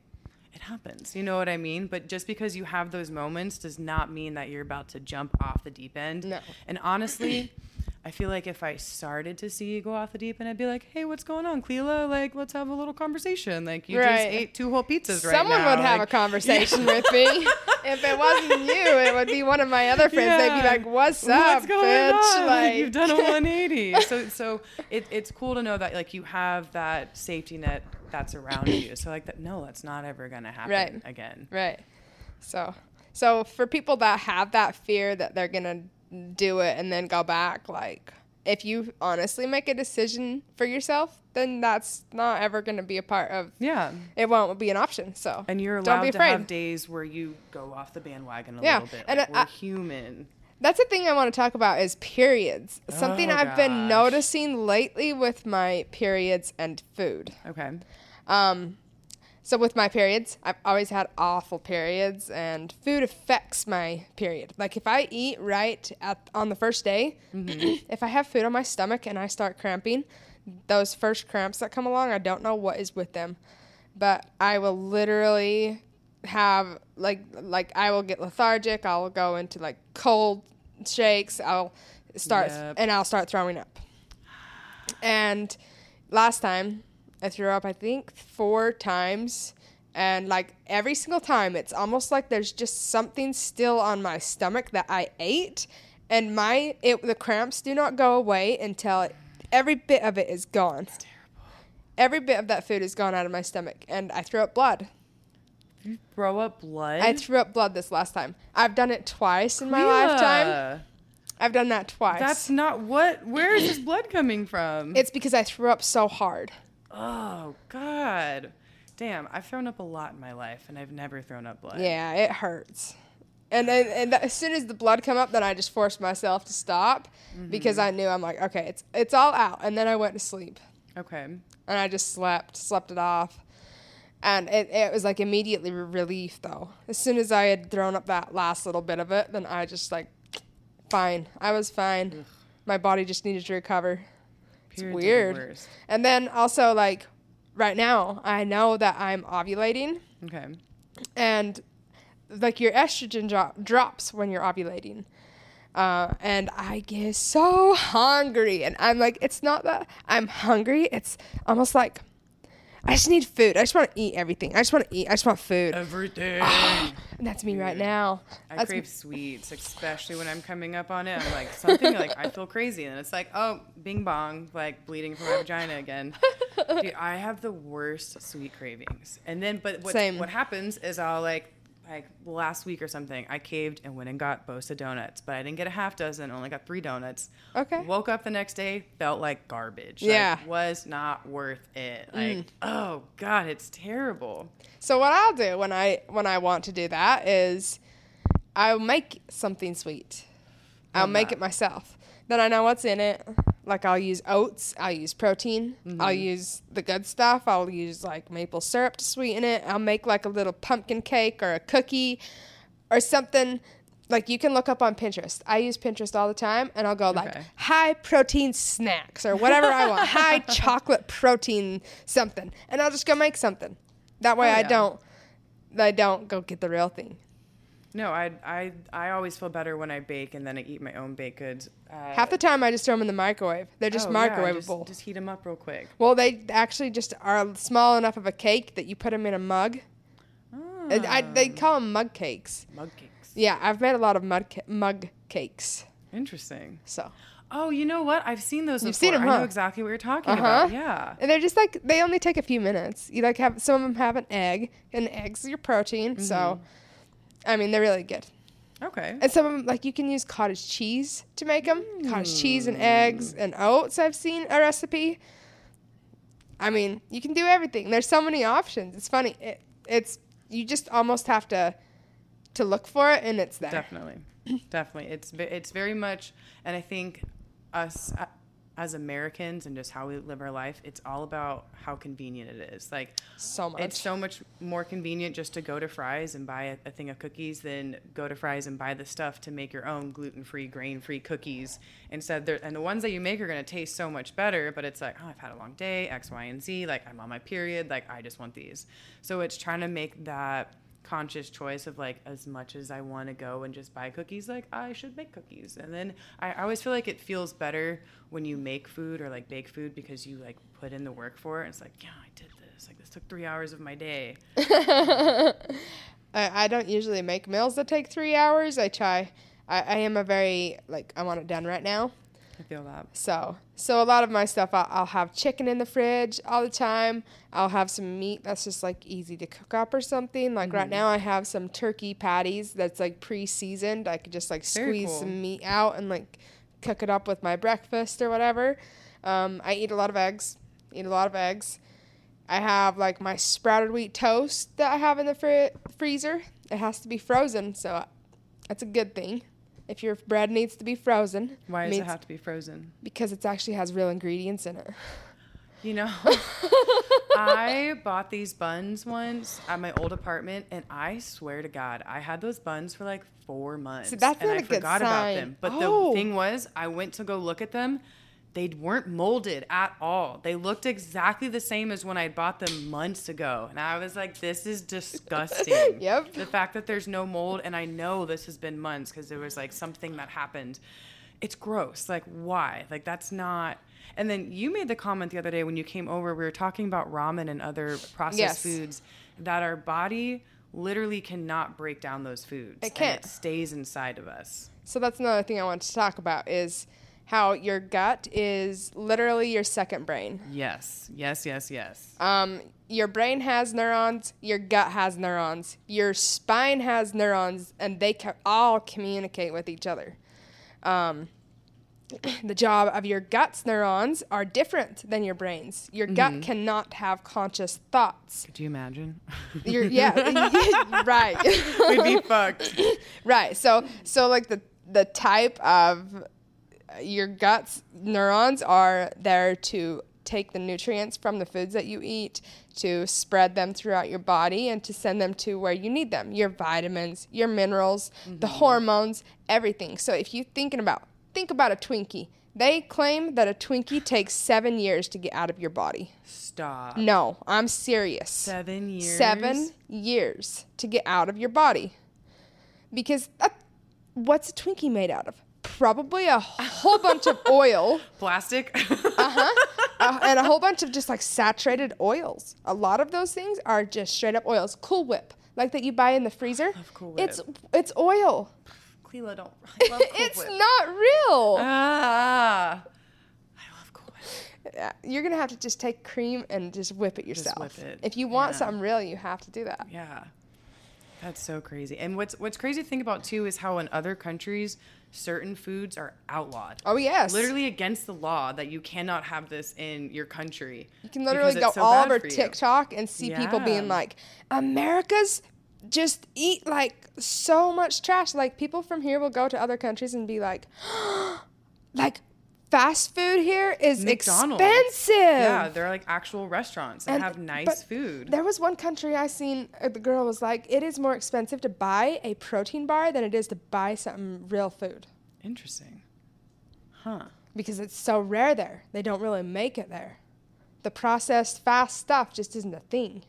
it happens you know what i mean but just because you have those moments does not mean that you're about to jump off the deep end No. and honestly i feel like if i started to see you go off the deep end i'd be like hey what's going on Clela like let's have a little conversation like you just ate two whole pizzas right now. Someone would have like- a conversation with me. if it wasn't you, it would be one of my other friends. They'd be like, "What's up, What's going bitch?" on? Like, Like you've done a 180. so so it, it's cool to know that like you have that safety net that's around you. So like that no, that's not ever gonna happen Right. again. Right. So, so for people that have that fear that they're gonna do it and then go back, like if you honestly make a decision for yourself, then that's not ever gonna be a part of. Yeah. It won't be an option. So And you're Don't allowed be to afraid. have days where you go off the bandwagon a Yeah, little bit. and Like, I- we're I- human. That's the thing I want to talk about is periods. Something Oh, I've been noticing lately with my periods and food. Okay. Um, so with my periods, I've always had awful periods, and food affects my period. Like if I eat right at on the first day, if I have food on my stomach and I start cramping, those first cramps that come along, I don't know what is with them, but I will literally have like like I will get lethargic. I'll go into like cold shakes. I'll start Yep. and I'll start throwing up. And last time I threw up, I think four times. And like every single time, it's almost like there's just something still on my stomach that I ate. And my it, the cramps do not go away until every bit of it is gone. Every bit of that food is gone out of my stomach, and I threw up blood. You throw up blood. I threw up blood this last time. I've done it twice in my lifetime. I've done that twice. That's not what. Where is this blood coming from? it's because I threw up so hard. Oh God. Damn, I've thrown up a lot in my life, and I've never thrown up blood. Yeah, it hurts. And then and th- as soon as the blood come up, then I just forced myself to stop mm-hmm. because I knew I'm like, okay, it's it's all out. And then I went to sleep Okay. and I just slept, slept it off. And it, it was like immediately relief though. As soon as I had thrown up that last little bit of it, then I just like, fine. I was fine. My body just needed to recover. Periods the weird. worst. And then also like, right now I know that I'm ovulating. Okay. and like your estrogen drop, drops when you're ovulating. Uh, and I get so hungry, and I'm like, it's not that I'm hungry. It's almost like I just need food. I just want to eat everything. I just want to eat. I just want food. Everything. And that's me right now. I That's crave sweets, especially when I'm coming up on it. I'm like something like I feel crazy, and it's like oh, bing bong, like bleeding from my vagina again. Dude, I have the worst sweet cravings. And then, but what Same. what happens is I'll like like last week or something, I caved and went and got Bosa donuts, but I didn't get a half dozen. Only got three donuts. Okay. Woke up the next day, felt like garbage. Yeah. Like, was not worth it. Mm. Like oh god, it's terrible. So what I'll do when I when I want to do that is I'll make something sweet. I'll Love make that. it myself. Then I know what's in it. Like I'll use oats, I'll use protein, I'll Mm-hmm. use the good stuff. I'll use like maple syrup to sweeten it. I'll make like a little pumpkin cake or a cookie or something. Like you can look up on Pinterest. I use Pinterest all the time and I'll go like Okay. high protein snacks or whatever I want. High chocolate protein something. And I'll just go make something. That way Oh, I don't I don't go get the real thing. No, I I I always feel better when I bake and then I eat my own baked goods. Uh, Half the time I just throw them in the microwave. They're just oh, yeah, microwavable. just, just heat them up real quick. well, they actually just are small enough of a cake that you put them in a mug. And I, they Ah. call them mug cakes. Mug cakes. Yeah, I've made a lot of mud ca- mug cakes. Interesting. So, Oh, you know what? I've seen those. You've before. seen 'em, I know exactly what you're talking Uh-huh. about. Yeah. and they're just like they only take a few minutes. You like have some of them have an egg, and eggs are your protein. So, Mm-hmm. I mean, they're really good. Okay. And some of them, like you can use cottage cheese to make them. Cottage cheese and eggs and oats. I've seen a recipe. I mean, you can do everything. There's so many options. It's funny. It, it's you just almost have to to look for it, and it's there. Definitely, definitely. It's it's very much, and I think us uh, as Americans and just how we live our life, it's all about how convenient it is. Like So much. it's so much more convenient just to go to Fry's and buy a, a thing of cookies than go to Fry's and buy the stuff to make your own gluten-free, grain-free cookies. Instead, and the ones that you make are going to taste so much better. But it's like, oh, I've had a long day, X, Y, and Z. Like I'm on my period. Like I just want these. So it's trying to make that conscious choice of like as much as I want to go and just buy cookies, like I should make cookies. And then I, I always feel like it feels better when you make food or like bake food because you like put in the work for it. It's like, yeah, I did this. Like this took three hours of my day. I, I don't usually make meals that take three hours. I try. I, I am a very like I want it done right now. I feel that. So, so a lot of my stuff, I'll, I'll have chicken in the fridge all the time. I'll have some meat that's just like easy to cook up or something. Like right now, I have some turkey patties that's like pre-seasoned. I could just like Very squeeze cool. some meat out and like cook it up with my breakfast or whatever. Um, I eat a lot of eggs. Eat a lot of eggs. I have like my sprouted wheat toast that I have in the fri- freezer. It has to be frozen, so that's a good thing. If your bread needs to be frozen, Why does it have to be frozen? because it actually has real ingredients in it. You know, I bought these buns once at my old apartment, and I swear to God, I had those buns for like four months. See, that's and not I a good forgot about them. But Oh. the thing was, I went to go look at them. They weren't molded at all. They looked exactly the same as when I bought them months ago. And I was like, this is disgusting. Yep. The fact that there's no mold, and I know this has been months because there was like something that happened. It's gross. Like, why? Like, that's not. And then you made the comment the other day when you came over, we were talking about ramen and other processed Yes. foods that our body literally cannot break down those foods. It can't. it stays inside of us. So that's another thing I want to talk about is how your gut is literally your second brain. Yes, yes, yes, yes. Um, your brain has neurons, your gut has neurons, your spine has neurons, and they ca- all communicate with each other. Um, the job of your gut's neurons are different than your brain's. Your gut cannot have conscious thoughts. Could you imagine? Your, yeah, right. We'd be fucked. right. So so like the the type of your guts neurons are there to take the nutrients from the foods that you eat to spread them throughout your body and to send them to where you need them your vitamins your minerals the mm-hmm. hormones everything so if you're thinking about think about a twinkie they claim that a twinkie takes seven years to get out of your body Stop. no i'm serious Seven years. seven years to get out of your body. Because that, what's a Twinkie made out of? Probably a whole bunch of oil Plastic. uh, huh. and a whole bunch of just like saturated oils. A lot of those things are just straight up oils. Cool Whip, like that you buy in the freezer. Cool It's Whip. it's oil. Clela don't. I love Cool it's Whip. not real. Ah. I love Cool Whip. You're gonna have to just take cream and just whip it yourself. whip it. If you want Yeah. something real, you have to do that. Yeah. That's so crazy. And what's what's crazy to think about too is how in other countries certain foods are outlawed. Oh yes, Literally against the law that you cannot have this in your country. You can literally go so all over. TikTok and see people being like, America's just eat like so much trash. Like people from here will go to other countries and be like, like fast food here is McDonald's. expensive. Yeah, they're like actual restaurants that And- have nice food. There was one country I seen. uh, The girl was like, "It is more expensive to buy a protein bar than it is to buy some real food Interesting. Huh. because it's so rare there. They don't really make it there. The processed fast stuff just isn't a thing."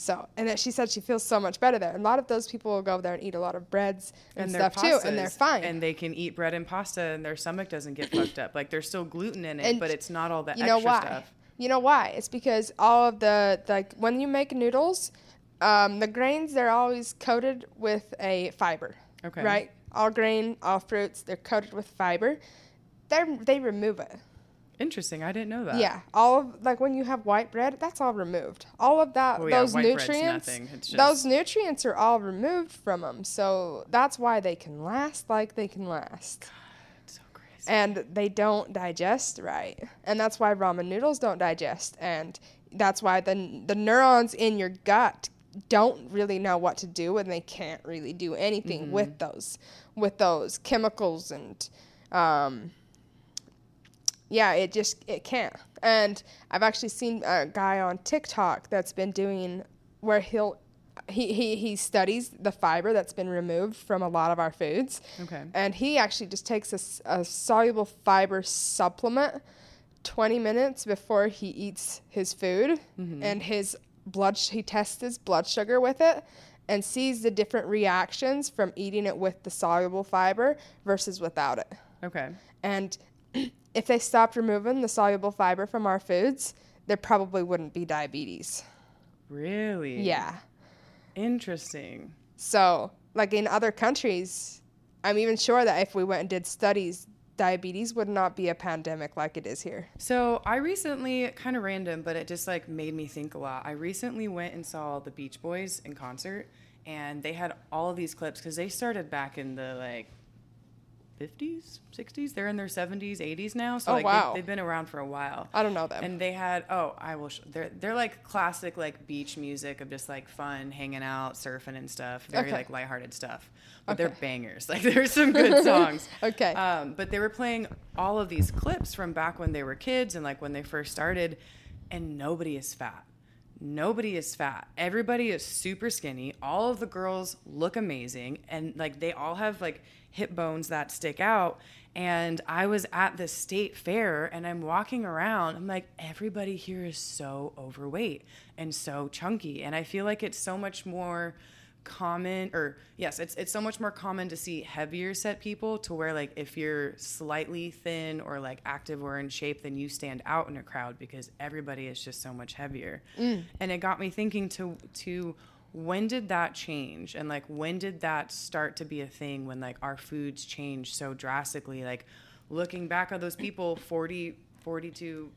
So, and that she said she feels so much better there. And A lot of those people will go there and eat a lot of breads and, their stuff too, and they're fine. And they can eat bread and pasta, and their stomach doesn't get fucked up. Like there's still gluten in it, And but it's not all that you extra know why? stuff. You know why? It's because all of the like when you make noodles, um, the grains they're always coated with a fiber. Okay. Right. All grain, all fruits, they're coated with fiber. They they remove it. Interesting. I didn't know that. Yeah, all of like when you have white bread, that's all removed. All of that, Oh, yeah, those nutrients. Just- those nutrients are all removed from them. So that's why they can last like they can last, It's so crazy. and they don't digest right. And that's why ramen noodles don't digest, and that's why the the neurons in your gut don't really know what to do, and they can't really do anything Mm-hmm. with those with those chemicals and. Um, yeah, it just it can't. And I've actually seen a guy on TikTok that's been doing where he'll he, he, he studies the fiber that's been removed from a lot of our foods. Okay. And he actually just takes a soluble fiber supplement 20 minutes before he eats his food mm-hmm. and his blood sh- he tests his blood sugar with it and sees the different reactions from eating it with the soluble fiber versus without it. Okay. And if they stopped removing the soluble fiber from our foods, there probably wouldn't be diabetes. Really? Yeah. Interesting. So, like in other countries, I'm even sure that if we went and did studies, diabetes would not be a pandemic like it is here. So I recently, kind of random, but it just like made me think a lot. I recently went and saw the Beach Boys in concert, and they had all of these clips because they started back in the like 50s, 60s. They're in their 70s, 80s now. So Oh, like wow. they, they've been around for a while. I don't know them. And they had oh I will sh- they're they're like classic like beach music of just like fun hanging out surfing and stuff very Okay. like lighthearted stuff but Okay. they're bangers like there's some good songs Okay. um, but they were playing all of these clips from back when they were kids and like when they first started and nobody is fat nobody is fat. Everybody is super skinny. All of the girls look amazing. And like they all have like hip bones that stick out. And i was at the state fair and i'm walking around. I'm like everybody here is so overweight and so chunky. And i feel like it's so much more common or yes it's it's so much more common to see heavier set people to where like if you're slightly thin or like active or in shape then you stand out in a crowd because everybody is just so much heavier. Mm. And it got me thinking to to when did that change? And like when did that start to be a thing when like our foods changed so drastically? Like looking back at those people 40 42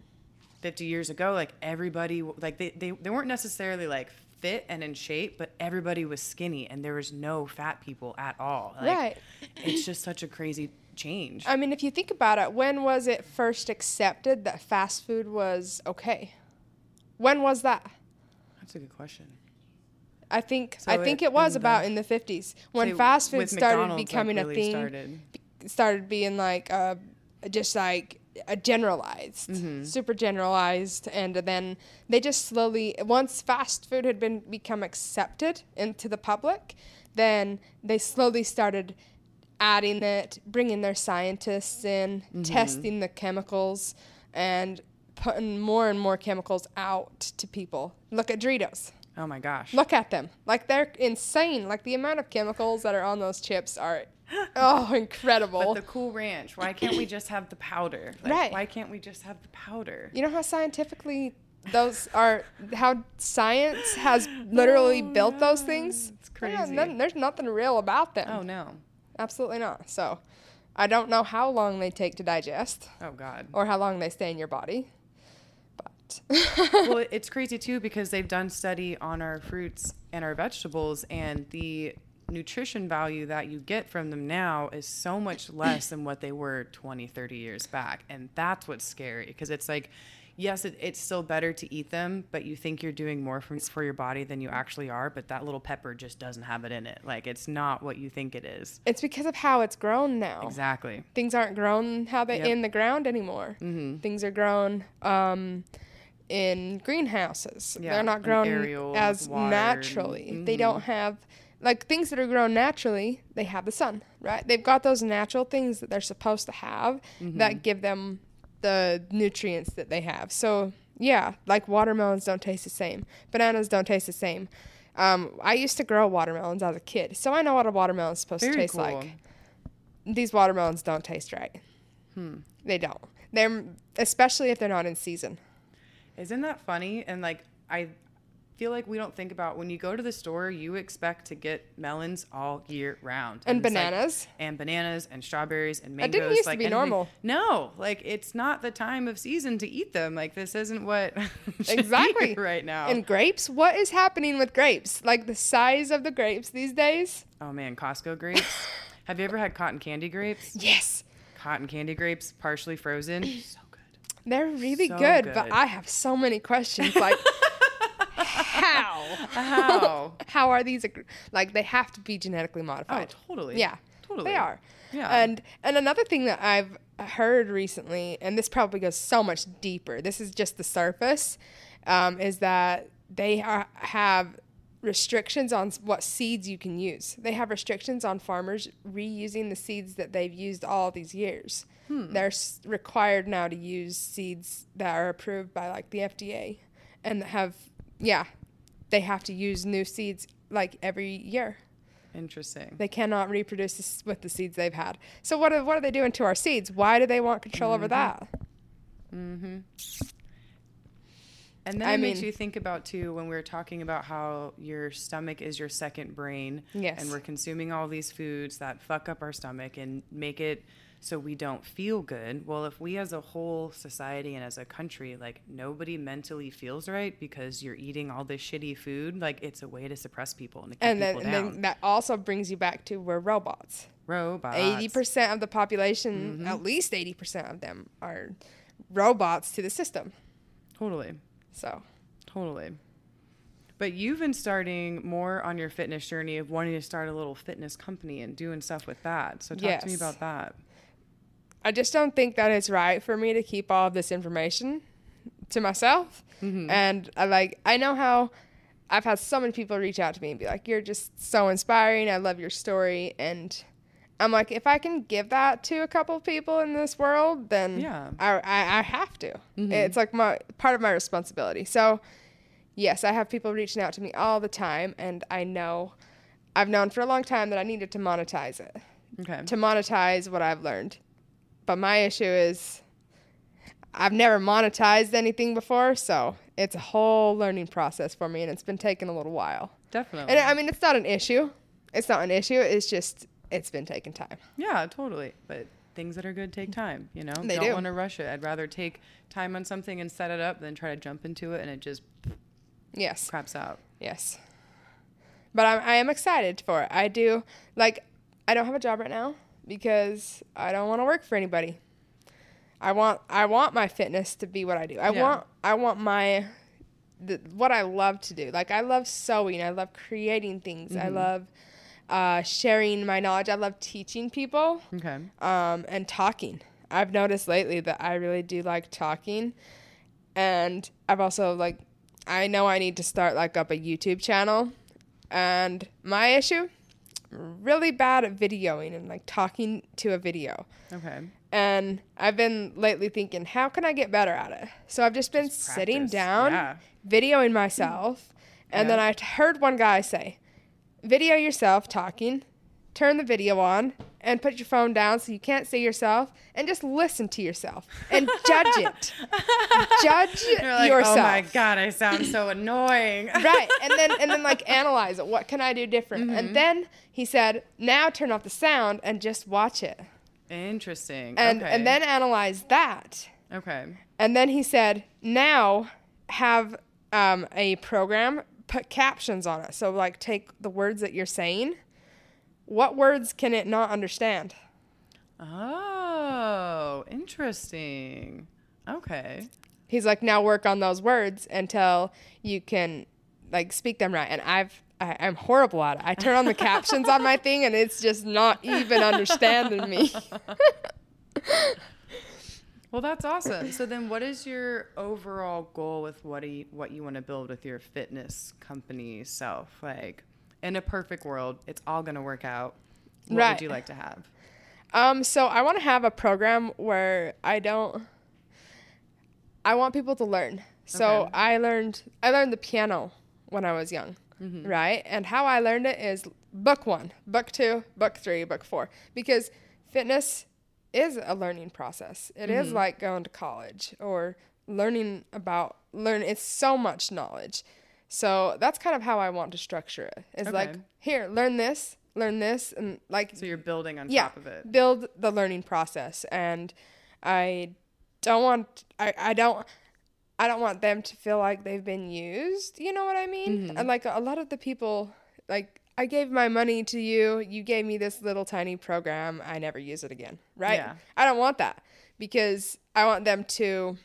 50 years ago like everybody like they, they, they weren't necessarily like fit and in shape but everybody was skinny and there was no fat people at all like, Right. it's just such a crazy change I mean, if you think about it, when was it first accepted that fast food was okay? When was that? that's a good question I think So I think it- it was about in the 50s when fast food started McDonald's, like, becoming a thing. started. started being like uh, just like a generalized, Mm-hmm. super generalized, and then they just slowly once fast food had been become accepted into the public, then they slowly started adding it, bringing their scientists in, Mm-hmm. testing the chemicals, and putting more and more chemicals out to people. Look at Doritos. oh my gosh Look at them. Like they're insane. Like the amount of chemicals that are on those chips are oh incredible. but the cool ranch why can't we just have the powder like, Right. why can't we just have the powder you know how scientifically those are how science has literally Oh, built those things? it's Yeah, crazy. none- there's nothing real about them. oh no Absolutely not. So I don't know how long they take to digest oh god or how long they stay in your body. But well, it's crazy too because they've done study on our fruits and our vegetables, and the nutrition value that you get from them now is so much less than what they were 20, 30 years back. And that's what's scary because it's like, yes, it, it's still better to eat them, but you think you're doing more for, for your body than you actually are. But that little pepper just doesn't have it in it. Like, it's not what you think it is. it's because of how it's grown now. Exactly. things aren't grown how they Yep. in the ground anymore. Mhm. Things are grown um, in greenhouses. Yeah, They're not grown aerial, as naturally. They mhm. don't have like things that are grown naturally. They have the sun, right? They've got those natural things that they're supposed to have Mm-hmm. that give them the nutrients that they have. So yeah, like watermelons don't taste the same. Bananas don't taste the same. Um, I used to grow watermelons as a kid, so I know what a watermelon is supposed to taste cool. like these watermelons don't taste right. Hmm. They don't. They're especially if they're not in season. Isn't that funny? And like I feel like we don't think about when you go to the store, you expect to get melons all year round And like- bananas. and bananas and strawberries and That mangoes. didn't used to like be anything- normal. No, like it's not the time of season to eat them. Like this isn't what be Exactly. right now. And grapes? What is happening with grapes? Like the size of the grapes these days? oh man, Costco grapes. Have you ever had cotton candy grapes? Yes. Cotton candy grapes, partially frozen. So good. They're really So good, good. but I have so many questions. Like, how? How? How are these? Like, they have to be genetically modified? oh, totally. Yeah, Totally. They are. Yeah. And and another thing that I've heard recently, and this probably goes so much deeper. This is just the surface. Um, is that they are, have restrictions on what seeds you can use. They have restrictions on farmers reusing the seeds that they've used all these years. They're s- required now to use seeds that are approved by like the FDA, and have yeah, they have to use new seeds like every year. Interesting. They cannot reproduce this with the seeds they've had. So what are, what are they doing to our seeds? Why do they want control over that? Mm-hmm. And then I it makes you think about too when we are talking about how your stomach is your second brain. Yes. And we're consuming all these foods that fuck up our stomach and make it so we don't feel good. Well, if we as a whole society and as a country, like nobody mentally feels right because you're eating all this shitty food, like it's a way to suppress people and And then, and then that also brings you back to we're robots. Robots. Eighty percent of the population, mm-hmm. at least eighty percent of them, are robots to the system. Totally. So Totally. But you've been starting more on your fitness journey of wanting to start a little fitness company and doing stuff with that. So talk to me about that. I just don't think that it's right for me to keep all of this information to myself. Mm-hmm. And I like I know how I've had so many people reach out to me and be like, "You're just so inspiring. I love your story." And I'm like, if I can give that to a couple of people in this world, then Yeah. I, I, I have to. Mm-hmm. It's like my part of my responsibility. So, yes, I have people reaching out to me all the time, and I know I've known for a long time that I needed to monetize it Okay. to monetize what I've learned. But my issue is I've never monetized anything before, so it's a whole learning process for me and it's been taking a little while. Definitely. And I mean, it's not an issue. It's not an issue. It's just it's been taking time. yeah, totally. But things that are good take time, you know? They Don't do. want to rush it. I'd rather take time on something and set it up than try to jump into it and it just Yes. craps out. Yes. But I'm, I am excited for it. I do like I don't have a job right now because I don't want to work for anybody. I want I want my fitness to be what I do. I Yeah. want I want my the, what I love to do. Like I love sewing. I love creating things. I love uh, sharing my knowledge. I love teaching people Okay. um, and talking. I've noticed lately that I really do like talking, and I've also like I know I need to start like up a YouTube channel, and my issue really bad at videoing and like talking to a video. Okay. And I've been lately thinking, how can I get better at it? So I've just been Just sitting down, Yeah. videoing myself, and then I heard one guy say, video yourself talking, turn the video on, and put your phone down so you can't see yourself, and just listen to yourself and judge it. judge like, yourself. oh my God, I sound so annoying. right and then and then like analyze it what can i do different Mm-hmm. and then he said now turn off the sound and just watch it Interesting. and okay. and then analyze that Okay. and then he said now have um, a program put captions on it so like take the words that you're saying what words can it not understand Oh, interesting. Okay. he's like now work on those words until you can like speak them right and i've I, i'm horrible at it i turn on the captions on my thing and it's just not even understanding me Well, that's awesome. So then, what is your overall goal with what do you, what you want to build with your fitness company self? Like, in a perfect world, it's all going to work out. What Right. would you like to have? Um, so I want to have a program where I don't. I want people to learn. So Okay. I learned I learned the piano when I was young, Mm-hmm. right? And how I learned it is book one, book two, book three, book four, because fitness is a learning process. It is Mm-hmm. like going to college or learning about learn. It's so much knowledge. So that's kind of how I want to structure it. It's like, here, learn this, learn this, and like So you're building on yeah, top of it. build the learning process. And I don't want I, I don't I don't want them to feel like they've been used. You know what I mean? Mm-hmm. And like a lot of the people like I gave my money to you, you gave me this little tiny program, I never use it again. Right? Yeah. I don't want that because I want them to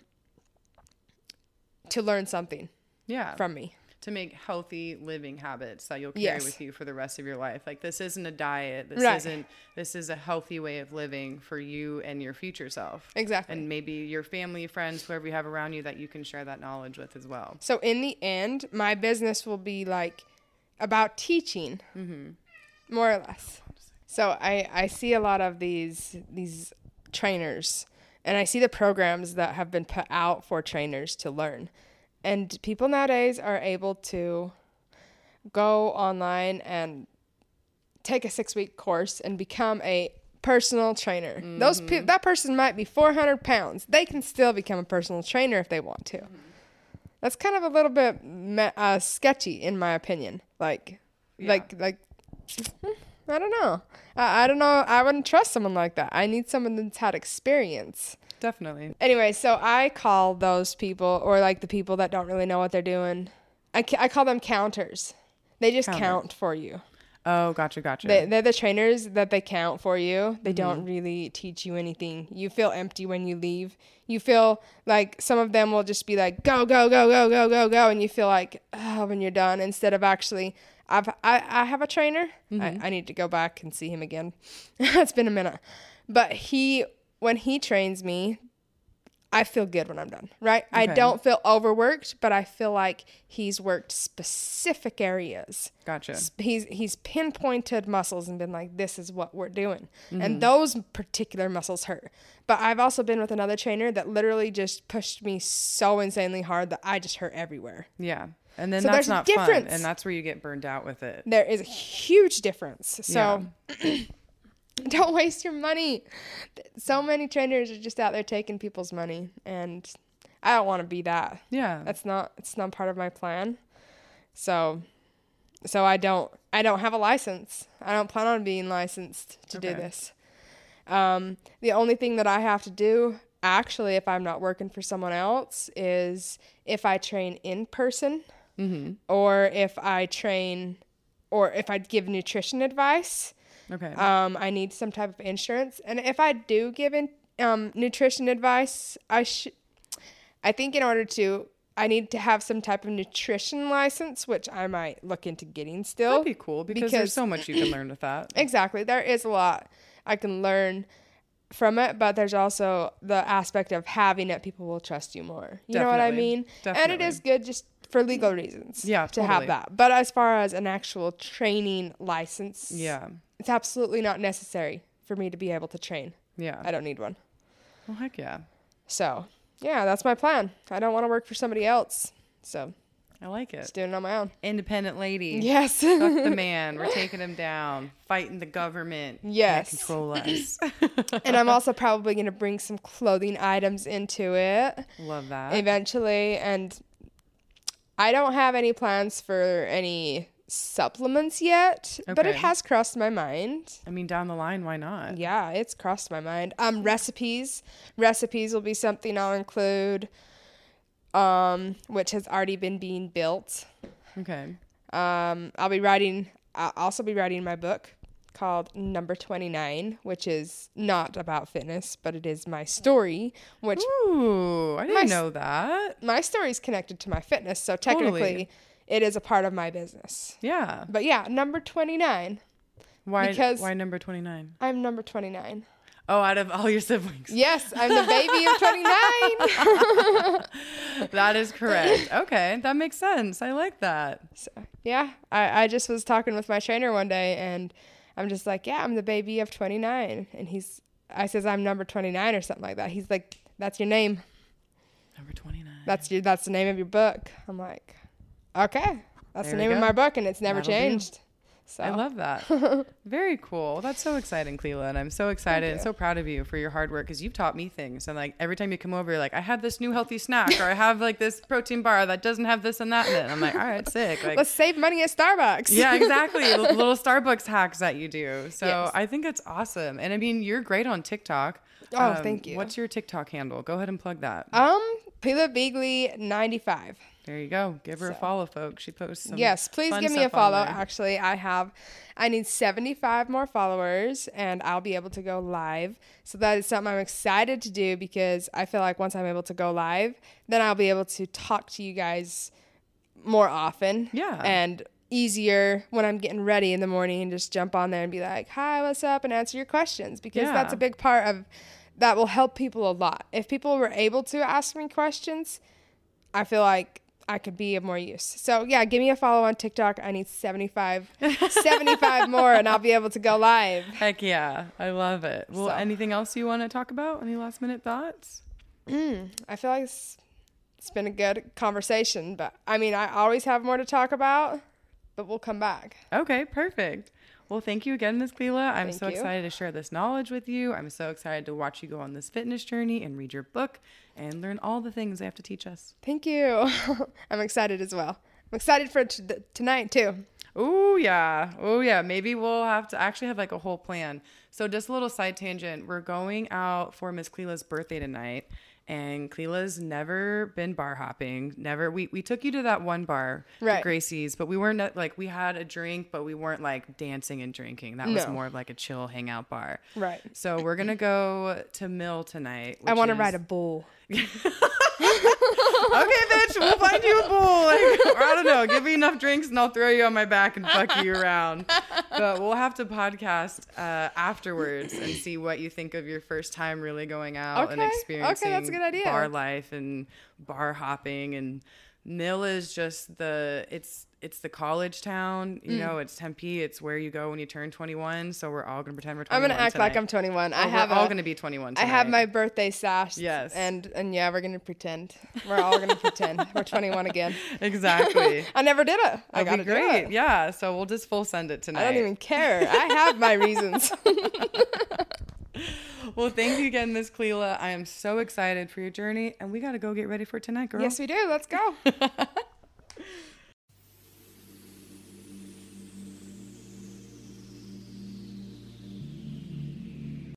to learn something Yeah. from me. To make healthy living habits that you'll carry Yes. with you for the rest of your life. Like this isn't a diet. This Right. isn't this is a healthy way of living for you and your future self. Exactly. And maybe your family, friends, whoever you have around you that you can share that knowledge with as well. So in the end, my business will be like about teaching, mm-hmm. more or less. So I I see a lot of these these trainers, and I see the programs that have been put out for trainers to learn, and people nowadays are able to go online and take a six week course and become a personal trainer. Those pe- that person might be 400 pounds. They can still become a personal trainer if they want to. That's kind of a little bit uh, sketchy, in my opinion. Like, Yeah. like, like, I don't know. I, I don't know. I wouldn't trust someone like that. I need someone that's had experience. Definitely. Anyway, so I call those people, or like the people that don't really know what they're doing, I, ca- I call them counters. They just Counters. count for you. Oh, gotcha, gotcha. They, they're the trainers that they count for you. They don't mm-hmm. really teach you anything. You feel empty when you leave. You feel like some of them will just be like, go, go, go, go, go, go, go. And you feel like, oh, when you're done, instead of actually, I've, I, I have a trainer. I, mm-hmm. I need to go back and see him again. it's been a minute. But he, when he trains me, I feel good when I'm done, right? I don't feel overworked, but I feel like he's worked specific areas gotcha. he's he's pinpointed muscles and been like this is what we're doing and mm-hmm. those particular muscles hurt but i've also been with another trainer that literally just pushed me so insanely hard that i just hurt everywhere Yeah. And then So that's not difference. fun. And that's where you get burned out with it. there is a huge difference so don't waste your money. So many trainers are just out there taking people's money and i don't want to be that. Yeah. that's not it's not part of my plan. So so i don't i don't have a license. I don't plan on being licensed to do this. Um, the only thing that i have to do actually if i'm not working for someone else is if i train in person or if i train or if i give nutrition advice okay. um, I need some type of insurance. And if I do give in, um, nutrition advice, I should. I think in order to, I need to have some type of nutrition license, which I might look into getting still. That'd be cool because, because- there's so much you can learn with that. Exactly, there is a lot I can learn from it, but there's also the aspect of having it. People will trust you more. You know what I mean? Definitely. And it is good just for legal reasons. Yeah, to have that. But as far as an actual training license, Yeah. It's absolutely not necessary for me to be able to train. Yeah. I don't need one. Well, heck yeah. So, yeah, that's my plan. I don't want to work for somebody else. So, I like it. just doing it on my own. Independent lady. Yes. Fuck the man. We're taking him down. Fighting the government. Yes. control us. and I'm also probably going to bring some clothing items into it Love that. eventually. And I don't have any plans for any supplements yet, but it has crossed my mind. I mean, down the line, why not? Yeah, it's crossed my mind. Um, recipes. Recipes will be something I'll include, um, which has already been being built. Okay. Um, I'll be writing. I'll also be writing my book called Number Twenty Nine, which is not about fitness, but it is my story. Which Ooh, I didn't My know that. my story is connected to my fitness, so technically, Totally. It is a part of my business. Yeah. But yeah, number twenty nine. Why? Because- why number twenty nine? I'm number twenty nine. Oh, out of all your siblings. Yes, I'm the baby of twenty nine. That is correct. Okay, that makes sense. I like that. So yeah, I, I just was talking with my trainer one day and I'm just like, yeah, I'm the baby of 29. And he's, I says, I'm number 29 or something like that. He's like, that's your name. Number twenty nine. That's your, that's the name of your book. I'm like, okay, that's There the name of my book and it's never That'll changed. So I love that. Very cool. That's so exciting, Clela. And I'm so excited and so proud of you for your hard work because you've taught me things. And like every time you come over, you're like, I have this new healthy snack or I have like this protein bar that doesn't have this and that in it. And I'm like, all right, sick. Like, let's save money at Starbucks. yeah, exactly. Little Starbucks hacks that you do. So Yes. I think it's awesome. And I mean, you're great on TikTok. Um, Oh, thank you. What's your TikTok handle? Go ahead and plug that. Um, Clela Beagley 95. There you go. Give her a follow, folks. She posts some. Yes, please give me a follow. Actually, I have, I need 75 more followers and I'll be able to go live. So that is something I'm excited to do because I feel like once I'm able to go live, then I'll be able to talk to you guys more often. Yeah. And easier when I'm getting ready in the morning and just jump on there and be like, hi, what's up? And answer your questions because that's a big part of that will help people a lot. If people were able to ask me questions, I feel like I could be of more use. So yeah, give me a follow on TikTok. I need 75, 75 more and I'll be able to go live. Heck yeah. I love it. Well, So- anything else you want to talk about? Any last minute thoughts? Mm, I feel like it's, it's been a good conversation, but I mean, I always have more to talk about, but we'll come back. Okay, perfect. Well, thank you again, Ms. Clela. I'm Thank so you. excited to share this knowledge with you. I'm so excited to watch you go on this fitness journey and read your book and learn all the things they have to teach us. Thank you. I'm excited as well. I'm excited for t- tonight too. Oh yeah. Oh yeah. Maybe we'll have to actually have like a whole plan. So just a little side tangent. We're going out for Miss Clela's birthday tonight. And Clela's never been bar hopping. Never. We, we took you to that one bar, Right. Gracie's, but we weren't like we had a drink, but we weren't like dancing and drinking. That was more of like a chill hangout bar. Right. So we're gonna go to Mill tonight. I want to is- ride a bull. okay, bitch, we'll find you a bull. Like, or I don't know, give me enough drinks and I'll throw you on my back and fuck you around. But we'll have to podcast uh, afterwards and see what you think of your first time really going out and Okay, okay, experiencing that's a good idea. bar life and bar hopping and Mill is just the it's it's the college town, Mm. you know. It's Tempe. It's where you go when you turn 21. So we're all gonna pretend we're 21. I'm gonna act like. I'm 21. Oh, I have we're all gonna be 21. I have my birthday sash. Yes. And and yeah, we're gonna pretend. We're all gonna pretend we're 21 again. exactly. I never did it. I be great. it. Yeah. So we'll just full send it tonight. I don't even care. I have my reasons. Well, thank you again, Miss Clela. I am so excited for your journey, and we got to go get ready for tonight, girl. yes, we do. Let's go.